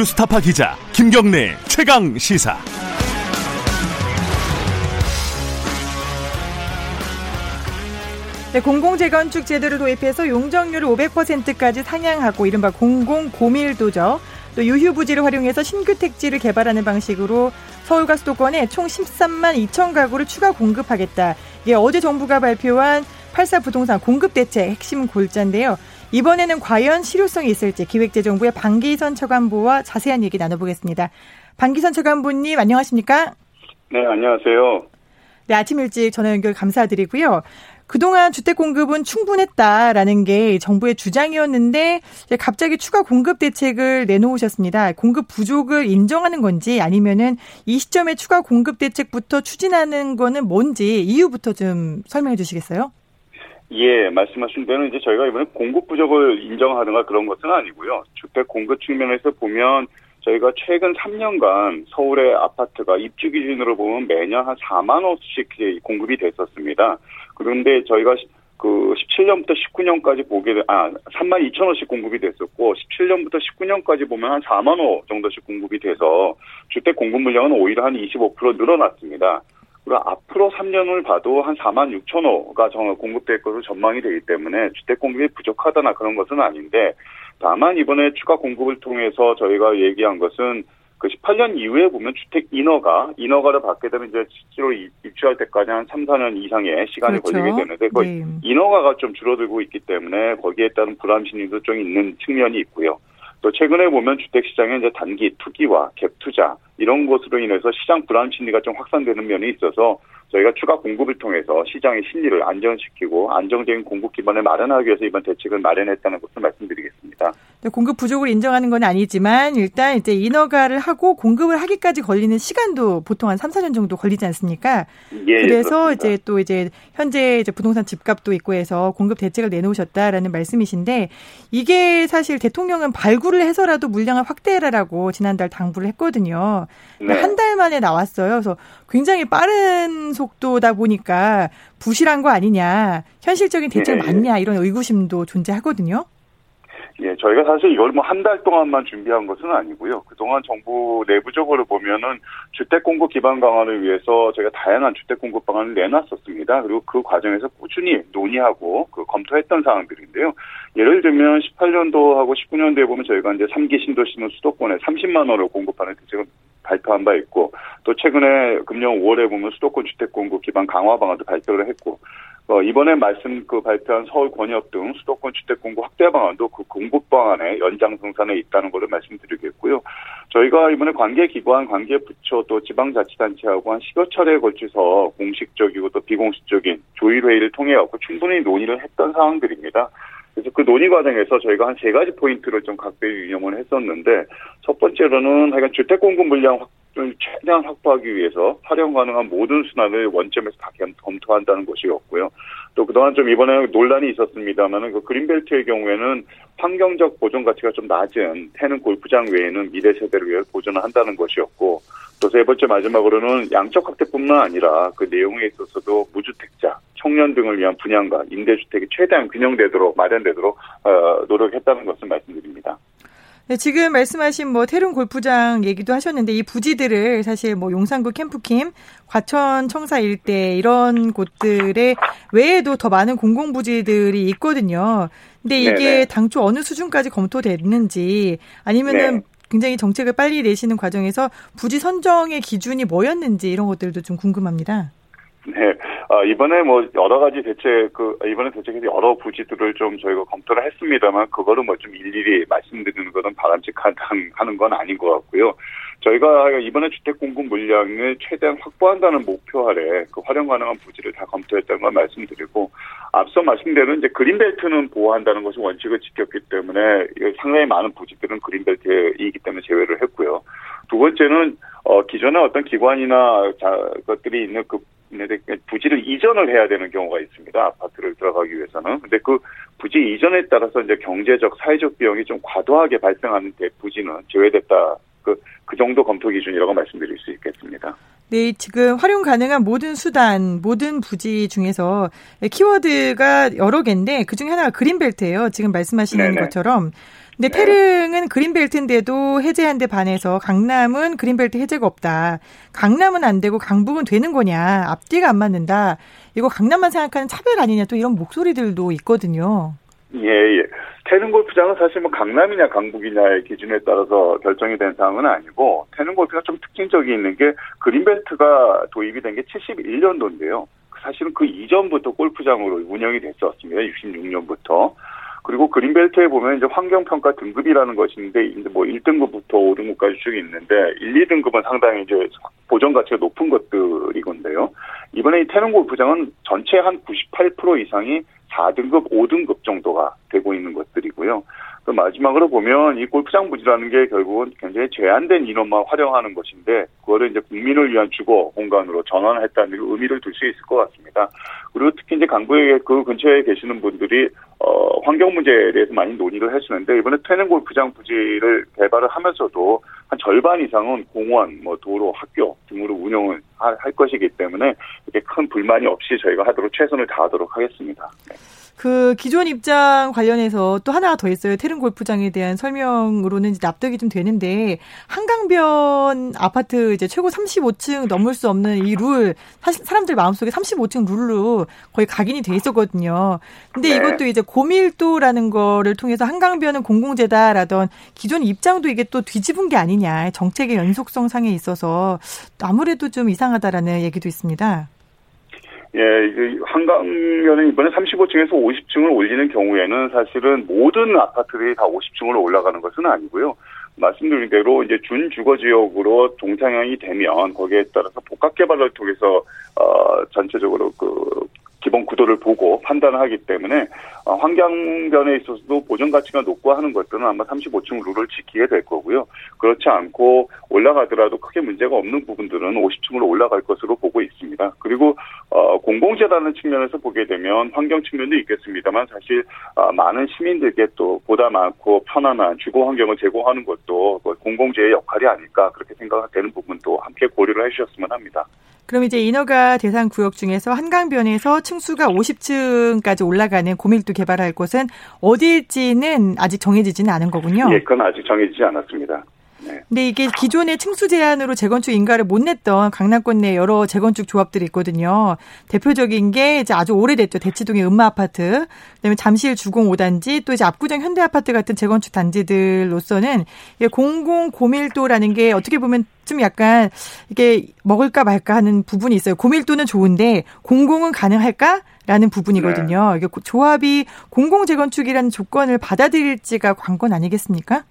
뉴스타파 기자 김경래 최강 시사. 네, 공공재건축 제도를 도입해서 용적률을 500%까지 상향하고 이른바 공공고밀도죠. 또 유휴부지를 활용해서 신규 택지를 개발하는 방식으로 서울과 수도권에 총 13만 2천 가구를 추가 공급하겠다. 이게 어제 정부가 발표한 84 부동산 공급 대책 핵심 골자인데요. 이번에는 과연 실효성이 있을지 기획재정부의 방기선 차관보와 자세한 얘기 나눠보겠습니다. 방기선 차관보님 안녕하십니까? 네, 안녕하세요. 네, 아침 일찍 전화 연결 감사드리고요. 그동안 주택 공급은 충분했다라는 게 정부의 주장이었는데 갑자기 추가 공급 대책을 내놓으셨습니다. 공급 부족을 인정하는 건지 아니면은 이 시점에 추가 공급 대책부터 추진하는 거는 뭔지 이유부터 좀 설명해 주시겠어요? 예, 말씀하신 대로 이제 저희가 이번에 공급 부족을 인정하든가 그런 것은 아니고요. 주택 공급 측면에서 보면 저희가 최근 3년간 서울의 아파트가 입주 기준으로 보면 매년 한 4만 호씩 공급이 됐었습니다. 그런데 저희가 그 17년부터 19년까지 보게 아 3만 2천 호씩 공급이 됐었고 17년부터 19년까지 보면 한 4만 호 정도씩 공급이 돼서 주택 공급 물량은 오히려 한 25% 늘어났습니다. 앞으로 3년을 봐도 한 4만 6천 호가 공급될 것으로 전망이 되기 때문에 주택 공급이 부족하다나 그런 것은 아닌데 다만 이번에 추가 공급을 통해서 저희가 얘기한 것은 그 18년 이후에 보면 주택 인허가, 인허가를 받게 되면 이제 실제로 입주할 때까지 한 3, 4년 이상의 시간이 그렇죠. 걸리게 되는데 그 네. 인허가가 좀 줄어들고 있기 때문에 거기에 따른 불안 심리도 좀 있는 측면이 있고요. 또 최근에 보면 주택 시장에 이제 단기 투기와 갭 투자 이런 것으로 인해서 시장 불안 심리가 좀 확산되는 면이 있어서 저희가 추가 공급을 통해서 시장의 심리를 안정시키고 안정적인 공급 기반을 마련하기 위해서 이번 대책을 마련했다는 것을 말씀드리겠습니다. 네, 공급 부족을 인정하는 건 아니지만 일단 이제 인허가를 하고 공급을 하기까지 걸리는 시간도 보통 한 3, 4년 정도 걸리지 않습니까? 예, 그래서 그렇습니다. 이제 또 이제 현재 이제 부동산 집값도 있고 해서 공급 대책을 내놓으셨다라는 말씀이신데 이게 사실 대통령은 발굴을 해서라도 물량을 확대해라라고 지난달 당부를 했거든요. 네. 한 달 만에 나왔어요. 그래서 굉장히 빠른 속도다 보니까 부실한 거 아니냐, 현실적인 대책 네. 맞냐 이런 의구심도 존재하거든요. 예, 저희가 사실 이걸 뭐 한 달 동안만 준비한 것은 아니고요. 그동안 정부 내부적으로 보면은 주택 공급 기반 강화를 위해서 저희가 다양한 주택 공급 방안을 내놨었습니다. 그리고 그 과정에서 꾸준히 논의하고 그 검토했던 사항들인데요. 예를 들면 18년도하고 19년도에 보면 저희가 이제 3기 신도시는 수도권에 30만 원을 공급하는 대책을 발표한 바 있고 또 최근에 금년 5월에 보면 수도권 주택 공급 기반 강화 방안도 발표를 했고 어, 이번에 말씀 그 발표한 서울 권역 등 수도권 주택 공급 확대 방안도 그 공급 방안에 연장성산에 있다는 것을 말씀드리겠고요. 저희가 이번에 관계 기관, 관계 부처 또 지방자치단체하고 한 10여 차례에 걸쳐서 공식적이고 또 비공식적인 조율회의를 통해 갖고 충분히 논의를 했던 상황들입니다. 그래서 그 논의 과정에서 저희가 한 세 가지 포인트를 좀 각별히 유념을 했었는데 첫 번째로는 하여간 주택 공급 물량 확 을 최대한 확보하기 위해서 활용 가능한 모든 수단을 원점에서 다 검토한다는 것이었고요. 또 그동안 좀 이번에 논란이 있었습니다만은 그 그린벨트의 경우에는 환경적 보존 가치가 좀 낮은 태는 골프장 외에는 미래 세대를 위해 보존을 한다는 것이었고 또 세 번째 마지막으로는 양적 확대뿐만 아니라 그 내용에 있어서도 무주택자 청년 등을 위한 분양과 임대주택이 최대한 균형되도록 마련되도록 어, 노력했다는 것을 말씀드립니다. 네, 지금 말씀하신 뭐 태릉 골프장 얘기도 하셨는데 이 부지들을 사실 뭐 용산구 캠프킴, 과천 청사 일대 이런 곳들에 외에도 더 많은 공공 부지들이 있거든요. 근데 이게 네네. 당초 어느 수준까지 검토됐는지 아니면은 네. 굉장히 정책을 빨리 내시는 과정에서 부지 선정의 기준이 뭐였는지 이런 것들도 좀 궁금합니다. 네. 아, 이번에 뭐 여러 가지 대책, 그, 이번에 대책에서 여러 부지들을 좀 저희가 검토를 했습니다만, 그거를 뭐 좀 일일이 말씀드리는 것은 바람직하다는 건 아닌 것 같고요. 저희가 이번에 주택 공급 물량을 최대한 확보한다는 목표 아래 그 활용 가능한 부지를 다 검토했다는 걸 말씀드리고, 앞서 말씀대로 이제 그린벨트는 보호한다는 것이 원칙을 지켰기 때문에 상당히 많은 부지들은 그린벨트이기 때문에 제외를 했고요. 두 번째는 어 기존에 어떤 기관이나 자, 것들이 있는 그 부지를 이전을 해야 되는 경우가 있습니다. 아파트를 들어가기 위해서는. 근데 그 부지 이전에 따라서 이제 경제적, 사회적 비용이 좀 과도하게 발생하는 데 부지는 제외됐다. 그, 그 정도 검토 기준이라고 말씀드릴 수 있겠습니다. 네, 지금 활용 가능한 모든 수단, 모든 부지 중에서 키워드가 여러 개인데 그 중에 하나가 그린벨트예요. 지금 말씀하시는 네네. 것처럼. 근데 네. 태릉은 그린벨트인데도 해제한 데 반해서 강남은 그린벨트 해제가 없다. 강남은 안 되고 강북은 되는 거냐. 앞뒤가 안 맞는다. 이거 강남만 생각하는 차별 아니냐. 또 이런 목소리들도 있거든요. 예, 예. 태릉 골프장은 사실 뭐 강남이냐 강북이냐의 기준에 따라서 결정이 된 사항은 아니고 태릉 골프가 좀 특징적이 있는 게 그린벨트가 도입이 된 게 71년도인데요. 사실은 그 이전부터 골프장으로 운영이 됐었습니다. 66년부터. 그리고 그린벨트에 보면 이제 환경평가 등급이라는 있는데 이제 뭐 1등급부터 5등급까지 쭉 있는데 1, 2등급은 상당히 이제 보전 가치가 높은 것들이건데요. 이번에 이 태릉 골프장은 전체 한 98% 이상이 4등급, 5등급 정도가 되고 있는 것들이고요. 그 마지막으로 보면 이 골프장 부지라는 게 결국은 굉장히 제한된 인원만 활용하는 것인데 그거를 이제 국민을 위한 주거 공간으로 전환했다는 의미를 둘 수 있을 것 같습니다. 그리고 특히 이제 강북에 그 근처에 계시는 분들이 어 환경 문제에 대해서 많이 논의를 하시는데 이번에 퇴는 골프장 부지를 개발을 하면서도 한 절반 이상은 공원, 뭐 도로, 학교 등으로 운영을 할 것이기 때문에 이렇게 큰 불만이 없이 저희가 하도록 최선을 다하도록 하겠습니다. 네. 그 기존 입장 관련해서 또 하나 더 있어요. 태릉 골프장에 대한 설명으로는 납득이 좀 되는데 한강변 아파트 이제 최고 35층 넘을 수 없는 이 룰 사람들 마음속에 35층 룰로 거의 각인이 돼 있었거든요. 근데 네. 이것도 이제 고밀도라는 거를 통해서 한강변은 공공재다라던 기존 입장도 이게 또 뒤집은 게 아니냐. 정책의 연속성 상에 있어서 아무래도 좀 이상하다라는 얘기도 있습니다. 예, 이제 한강면은 이번에 35층에서 50층을 올리는 경우에는 사실은 모든 아파트들이 다 50층으로 올라가는 것은 아니고요. 말씀드린 대로 이제 준주거 지역으로 동상향이 되면 거기에 따라서 복합 개발을 통해서 어 전체적으로 그 기본 구도를 보고 판단을 하기 때문에 어, 환경변에 있어서도 보존 가치가 높고 하는 것들은 아마 35층 룰을 지키게 될 거고요. 그렇지 않고 올라가더라도 크게 문제가 없는 부분들은 50층으로 올라갈 것으로 보고 있습니다. 그리고 어, 공공재라는 측면에서 보게 되면 환경 측면도 있겠습니다만 사실 어, 많은 시민들께 또 보다 많고 편안한 주거 환경을 제공하는 것도 뭐 공공재의 역할이 아닐까 그렇게 생각되는 부분도 함께 고려를 해주셨으면 합니다. 그럼 이제 인허가 대상 구역 중에서 한강변에서 층수가 50층까지 올라가는 고밀도 개발할 곳은 어디일지는 아직 정해지지는 않은 거군요. 예, 그건 아직 정해지지 않았습니다. 네. 근데 이게 기존의 층수 제한으로 재건축 인가를 못 냈던 강남권 내 여러 재건축 조합들이 있거든요. 대표적인 게 이제 아주 오래됐죠. 대치동의 음마 아파트, 그다음에 잠실 주공 5단지, 또 이제 압구정 현대 아파트 같은 재건축 단지들로서는 공공 고밀도라는 게 어떻게 보면 좀 약간 이게 먹을까 말까 하는 부분이 있어요. 고밀도는 좋은데 공공은 가능할까? 라는 부분이거든요. 네. 이게 조합이 공공 재건축이라는 조건을 받아들일지가 관건 아니겠습니까?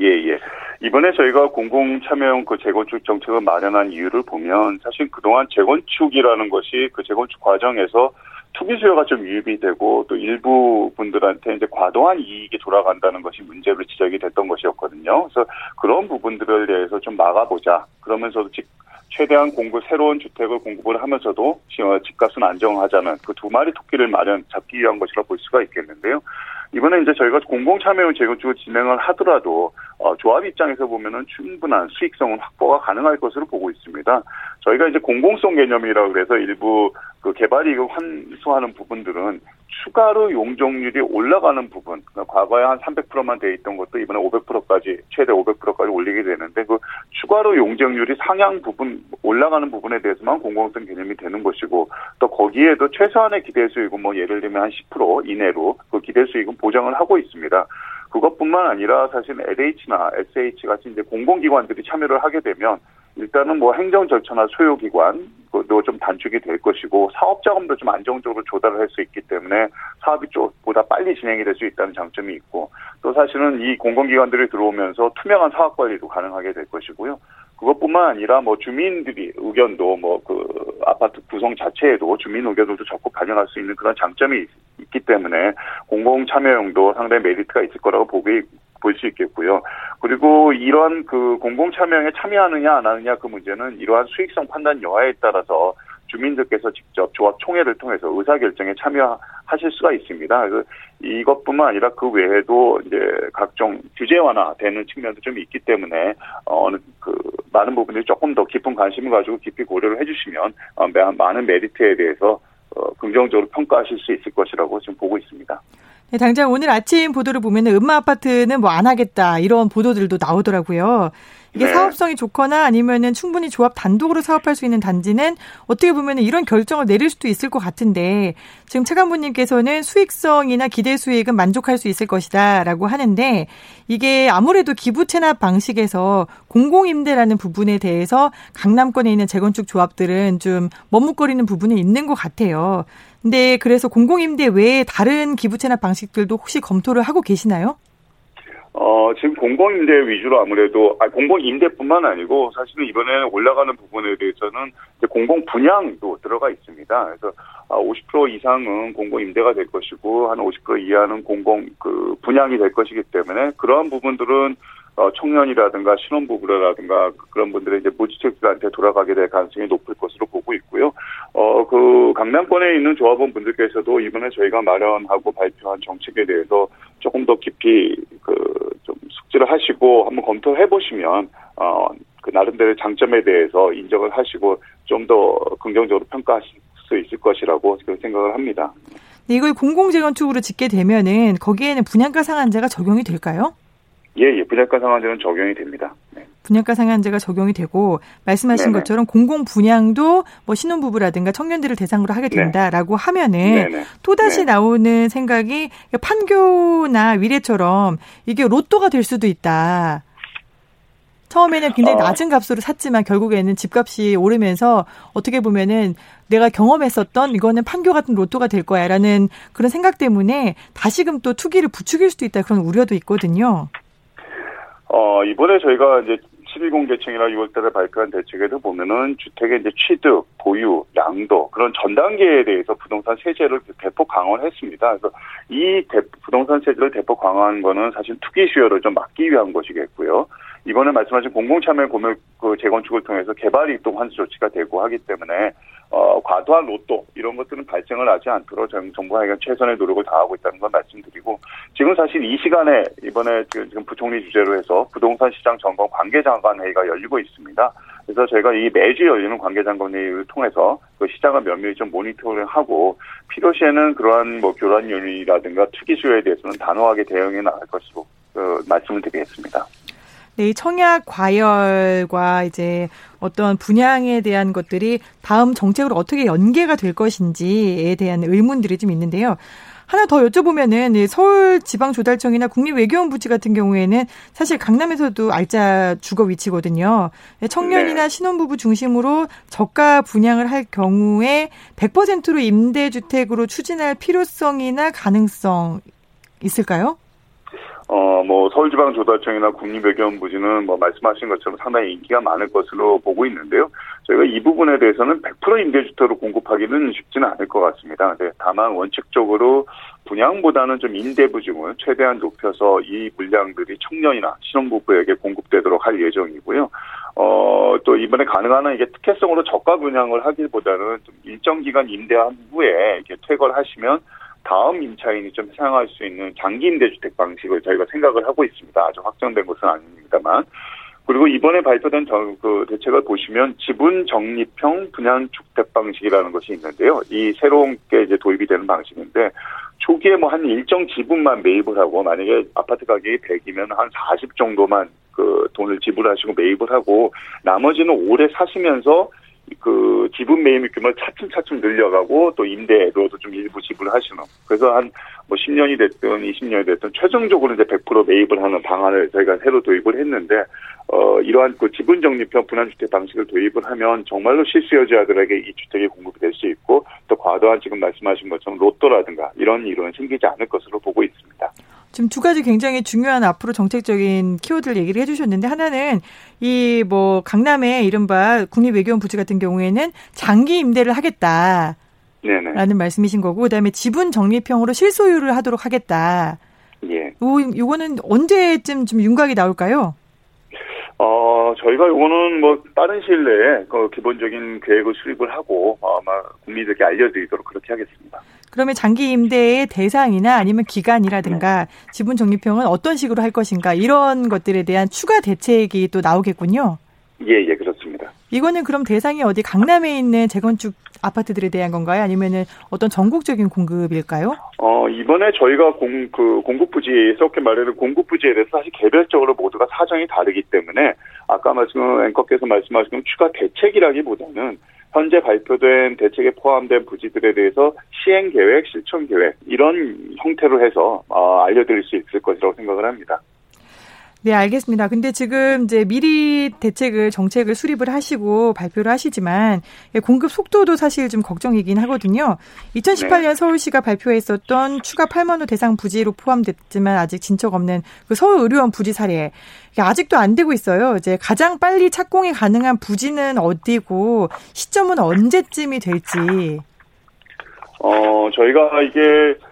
예, 예. 이번에 저희가 공공 참여형 그 재건축 정책을 마련한 이유를 보면 사실 그동안 재건축이라는 것이 그 재건축 과정에서 투기 수요가 좀 유입이 되고 또 일부 분들한테 이제 과도한 이익이 돌아간다는 것이 문제로 지적이 됐던 것이었거든요. 그래서 그런 부분들에 대해서 좀 막아보자. 그러면서도 즉 최대한 공급 새로운 주택을 공급을 하면서도 집값은 안정하자는 그 두 마리 토끼를 마련 잡기 위한 것이라 볼 수가 있겠는데요. 이번에 이제 저희가 공공 참여형 재건축을 진행을 하더라도 어, 조합 입장에서 보면은 충분한 수익성은 확보가 가능할 것으로 보고 있습니다. 저희가 이제 공공성 개념이라고 그래서 일부 그 개발 이익을 환수하는 부분들은 추가로 용적률이 올라가는 부분, 그러니까 과거에 한 300%만 돼 있던 것도 이번에 500%까지 최대 500%까지 올리게 되는데 그 추가로 용적률이 상향 부분 올라가는 부분에 대해서만 공공성 개념이 되는 것이고 또 거기에도 최소한의 기대 수익은 뭐 예를 들면 한 10% 이내로 그 기대 수익은 보장을 하고 있습니다. 그것뿐만 아니라 사실 LH나 SH 같이 이제 공공기관들이 참여를 하게 되면 일단은 뭐 행정 절차나 소요 기관도 좀 단축이 될 것이고 사업 자금도 좀 안정적으로 조달을 할 수 있기 때문에 사업이 쪽보다 빨리 진행이 될 수 있다는 장점이 있고 또 사실은 이 공공기관들이 들어오면서 투명한 사업 관리도 가능하게 될 것이고요. 그것뿐만 아니라 뭐 주민들이 의견도 뭐 그 아파트 구성 자체에도 주민 의견들도 적극 반영할 수 있는 그런 장점이 있기 때문에 공공 참여용도 상당히 메리트가 있을 거라고 보기 볼수 있겠고요. 그리고 이러한 그 공공 참여에 참여하느냐 안 하느냐 그 문제는 이러한 수익성 판단 여하에 따라서 주민들께서 직접 조합 총회를 통해서 의사 결정에 참여하실 수가 있습니다. 그 이것뿐만 아니라 그 외에도 이제 각종 규제 완화되는 측면도 좀 있기 때문에 어느 그 많은 부분들이 조금 더 깊은 관심을 가지고 깊이 고려를 해주시면 어, 많은 메리트에 대해서 어, 긍정적으로 평가하실 수 있을 것이라고 지금 보고 있습니다. 네, 당장 오늘 아침 보도를 보면 음마 아파트는 뭐 안 하겠다 이런 보도들도 나오더라고요. 이게 네. 사업성이 좋거나 아니면은 충분히 조합 단독으로 사업할 수 있는 단지는 어떻게 보면 이런 결정을 내릴 수도 있을 것 같은데 지금 최강부님께서는 수익성이나 기대 수익은 만족할 수 있을 것이다라고 하는데 이게 아무래도 기부 체납 방식에서 공공임대라는 부분에 대해서 강남권에 있는 재건축 조합들은 좀 머뭇거리는 부분이 있는 것 같아요. 근데 그래서 공공임대 외에 다른 기부 체납 방식들도 혹시 검토를 하고 계시나요? 어, 지금 공공임대 위주로 아무래도, 아, 공공임대뿐만 아니고, 사실은 이번에 올라가는 부분에 대해서는 공공 분양도 들어가 있습니다. 그래서 50% 아, 이상은 공공임대가 될 것이고, 한 50% 이하는 공공, 그, 분양이 될 것이기 때문에, 그러한 부분들은 어, 청년이라든가 신혼부부라든가 그런 분들의 이제 무주택자한테 돌아가게 될 가능성이 높을 것으로 보고 있고요. 어, 그 강남권에 있는 조합원 분들께서도 이번에 저희가 마련하고 발표한 정책에 대해서 조금 더 깊이 그 좀 숙지를 하시고 한번 검토해 보시면 어, 그 나름대로 장점에 대해서 인정을 하시고 좀 더 긍정적으로 평가하실 수 있을 것이라고 생각을 합니다. 네, 이걸 공공재건축으로 짓게 되면은 거기에는 분양가 상한제가 적용이 될까요? 예, 예. 분양가 상한제는 적용이 됩니다. 네. 분양가 상한제가 적용이 되고 말씀하신 네네. 것처럼 공공 분양도 뭐 신혼부부라든가 청년들을 대상으로 하게 네. 된다라고 네. 하면은 네네. 또 다시 네. 나오는 생각이 판교나 위례처럼 이게 로또가 될 수도 있다. 처음에는 굉장히 어. 낮은 값으로 샀지만 결국에는 집값이 오르면서 어떻게 보면은 내가 경험했었던 이거는 판교 같은 로또가 될 거야라는 그런 생각 때문에 다시금 또 투기를 부추길 수도 있다 그런 우려도 있거든요. 어, 이번에 저희가 이제 12공개청이나 6월달에 발표한 대책에도 보면은 주택의 이제 취득, 보유, 양도 그런 전 단계에 대해서 부동산 세제를 대폭 강화했습니다. 그래서 이 대, 부동산 세제를 대폭 강화한 거는 사실 투기 수요를 좀 막기 위한 것이겠고요. 이번에 말씀하신 공공참여 공유 그 재건축을 통해서 개발 이동 환수 조치가 되고 하기 때문에 어, 과도한 로또 이런 것들은 발생을 하지 않도록 정부가 최선의 노력을 다하고 있다는 걸 말씀드리고 지금 사실 이 시간에 이번에 지금 부총리 주재로 해서 부동산 시장 점검 관계장관 회의가 열리고 있습니다. 그래서 저희가 이 매주 열리는 관계장관 회의를 통해서 그 시장을 면밀히 좀 모니터링하고 필요시에는 그러한 뭐 교란 요인이라든가 투기 수요에 대해서는 단호하게 대응해 나갈 것으로 어, 말씀을 드리겠습니다. 네, 이 청약 과열과 이제 어떤 분양에 대한 것들이 다음 정책으로 어떻게 연계가 될 것인지에 대한 의문들이 좀 있는데요. 하나 더 여쭤보면은 서울지방조달청이나 국립외교원부지 같은 경우에는 사실 강남에서도 알짜 주거 위치거든요. 청년이나 네. 신혼부부 중심으로 저가 분양을 할 경우에 100%로 임대주택으로 추진할 필요성이나 가능성 있을까요? 어, 뭐, 서울지방조달청이나 국립외교원부지는 뭐, 말씀하신 것처럼 상당히 인기가 많을 것으로 보고 있는데요. 저희가 이 부분에 대해서는 100% 임대주택으로 공급하기는 쉽지는 않을 것 같습니다. 근데 다만 원칙적으로 분양보다는 좀 임대 부중을 최대한 높여서 이 물량들이 청년이나 신혼부부에게 공급되도록 할 예정이고요. 어, 또 이번에 가능한 한 이게 특혜성으로 저가 분양을 하기보다는 좀 일정 기간 임대한 후에 이렇게 퇴거를 하시면 다음 임차인이 좀 사용할 수 있는 장기 임대주택 방식을 저희가 생각을 하고 있습니다. 아주 확정된 것은 아닙니다만. 그리고 이번에 발표된 그 대책을 보시면 지분 적립형 분양 주택 방식이라는 것이 있는데요. 이 새로운 게 이제 도입이 되는 방식인데 초기에 뭐 한 일정 지분만 매입을 하고 만약에 아파트 가격이 100이면 한 40 정도만 그 돈을 지불하시고 매입을 하고 나머지는 오래 사시면서 그 지분 매입 규모를 차츰차츰 늘려가고 또 임대로도 좀 일부 지불하시는 그래서 한 뭐 10년이 됐든 20년이 됐든 최종적으로 이제 100% 매입을 하는 방안을 저희가 새로 도입을 했는데 어 이러한 그 지분 적립형 분할주택 방식을 도입을 하면 정말로 실수요자들에게 이 주택이 공급이 될 수 있고 또 과도한 지금 말씀하신 것처럼 로또라든가 이런 일은 생기지 않을 것으로 보고 있습니다. 지금 두 가지 굉장히 중요한 앞으로 정책적인 키워드를 얘기를 해주셨는데 하나는 이 뭐 강남의 이른바 국립외교원 부지 같은 경우에는 장기 임대를 하겠다. 네네. 라는 말씀이신 거고 그다음에 지분 적립형으로 실소유를 하도록 하겠다. 예. 요 요거는 언제쯤 좀 윤곽이 나올까요? 어, 저희가 요거는 뭐 빠른 시일 내에 그 기본적인 계획을 수립을 하고 아마 국민들께 알려드리도록 그렇게 하겠습니다. 그러면 장기 임대의 대상이나 아니면 기간이라든가 네. 지분 적립형은 어떤 식으로 할 것인가 이런 것들에 대한 추가 대책이 또 나오겠군요. 예, 예, 그렇습니다. 이거는 그럼 대상이 어디 강남에 있는 재건축 아파트들에 대한 건가요? 아니면은 어떤 전국적인 공급일까요? 어, 이번에 저희가 공, 그, 공급 부지, 이렇게 말하는 공급 부지에 대해서 사실 개별적으로 모두가 사정이 다르기 때문에 아까 말씀, 앵커께서 말씀하신 추가 대책이라기보다는 현재 발표된 대책에 포함된 부지들에 대해서 시행 계획, 실천 계획 이런 형태로 해서 어, 알려드릴 수 있을 것이라고 생각을 합니다. 네, 알겠습니다. 근데 지금 이제 미리 대책을 정책을 수립을 하시고 발표를 하시지만 공급 속도도 사실 좀 걱정이긴 하거든요. 2018년 네. 서울시가 발표했었던 추가 8만 호 대상 부지로 포함됐지만 아직 진척 없는 그 서울 의료원 부지 사례 아직도 안 되고 있어요. 이제 가장 빨리 착공이 가능한 부지는 어디고 시점은 언제쯤이 될지. 어, 저희가 이게 어,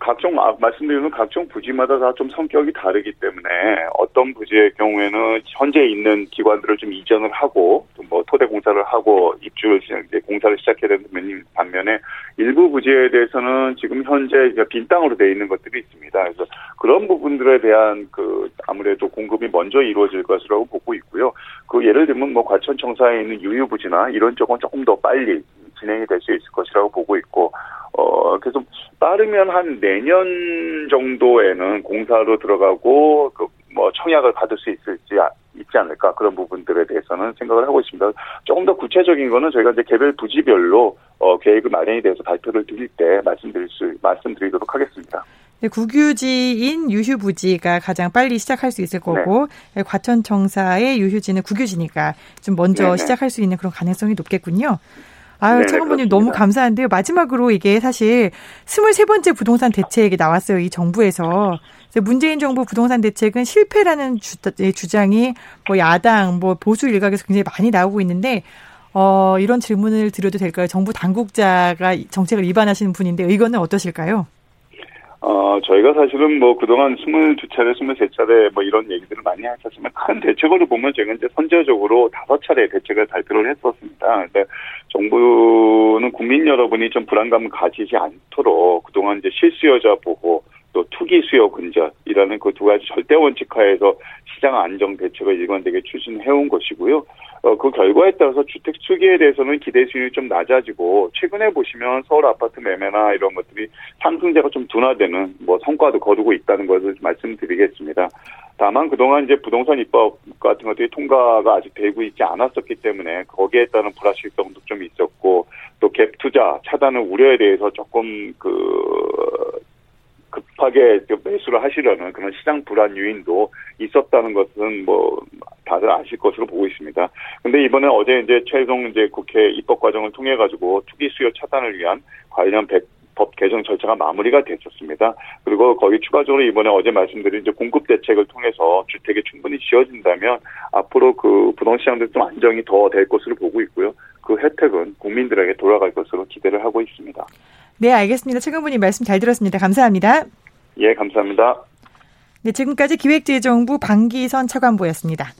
각종 아, 말씀드리는 각종 부지마다 다 좀 성격이 다르기 때문에 어떤 부지의 경우에는 현재 있는 기관들을 좀 이전을 하고 뭐 토대 공사를 하고 입주를 이제 공사를 시작해야 되는 반면에 일부 부지에 대해서는 지금 현재 빈 땅으로 되어 있는 것들이 있습니다. 그래서 그런 부분들에 대한 그 아무래도 공급이 먼저 이루어질 것이라고 보고 있고요. 그 예를 들면 뭐 과천청사에 있는 유휴 부지나 이런 쪽은 조금 더 빨리 진행이 될 수 있을 것이라고 보고 있고 어, 그래서 빠르면 한 내년 정도에는 공사로 들어가고, 그, 뭐, 청약을 받을 수 있을지, 아, 있지 않을까. 그런 부분들에 대해서는 생각을 하고 있습니다. 조금 더 구체적인 거는 저희가 이제 개별 부지별로, 어, 계획을 마련이 돼서 발표를 드릴 때 말씀드릴 수, 말씀드리도록 하겠습니다. 네, 국유지인 유휴부지가 가장 빨리 시작할 수 있을 거고 네. 과천청사의 유휴지는 국유지니까 좀 먼저 네네. 시작할 수 있는 그런 가능성이 높겠군요. 아유, 네, 차관보님 너무 감사한데요. 마지막으로 이게 사실 23번째 부동산 대책이 나왔어요. 이 정부에서. 문재인 정부 부동산 대책은 실패라는 주, 예, 주장이 뭐 야당, 뭐 보수 일각에서 굉장히 많이 나오고 있는데 어, 이런 질문을 드려도 될까요? 정부 당국자가 정책을 위반하시는 분인데 의견은 어떠실까요? 어, 저희가 사실은 뭐 그동안 22차례, 23차례 뭐 이런 얘기들을 많이 하셨지만 큰 대책으로 보면 제가 이제 선제적으로 다섯 차례 대책을 발표를 했었습니다. 근데 정부는 국민 여러분이 좀 불안감을 가지지 않도록 그동안 이제 실수요자 보호 또 투기 수요 근절이라는 그 두 가지 절대 원칙 하에서 시장 안정 대책을 일관되게 추진해온 것이고요. 어, 그 결과에 따라서 주택 투기에 대해서는 기대 수율이 좀 낮아지고 최근에 보시면 서울 아파트 매매나 이런 것들이 상승세가 좀 둔화되는 뭐 성과도 거두고 있다는 것을 말씀드리겠습니다. 다만 그동안 이제 부동산 입법 같은 것들이 통과가 아직 되고 있지 않았었기 때문에 거기에 따른 불확실성도 좀 있었고 또 갭 투자 차단의 우려에 대해서 조금 그 급하게 매수를 하시려는 그런 시장 불안 요인도 있었다는 것은 뭐 다들 아실 것으로 보고 있습니다. 근데 이번에 어제 이제 최종 이제 국회 입법 과정을 통해 가지고 투기 수요 차단을 위한 관련 법 개정 절차가 마무리가 됐었습니다. 그리고 거기 추가적으로 이번에 어제 말씀드린 이제 공급 대책을 통해서 주택이 충분히 지어진다면 앞으로 그 부동 시장도 좀 안정이 더 될 것으로 보고 있고요. 그 혜택은 국민들에게 돌아갈 것으로 기대를 하고 있습니다. 네, 알겠습니다. 최근분이 말씀 잘 들었습니다. 감사합니다. 예, 감사합니다. 네, 지금까지 기획재정부 방기선 차관보였습니다.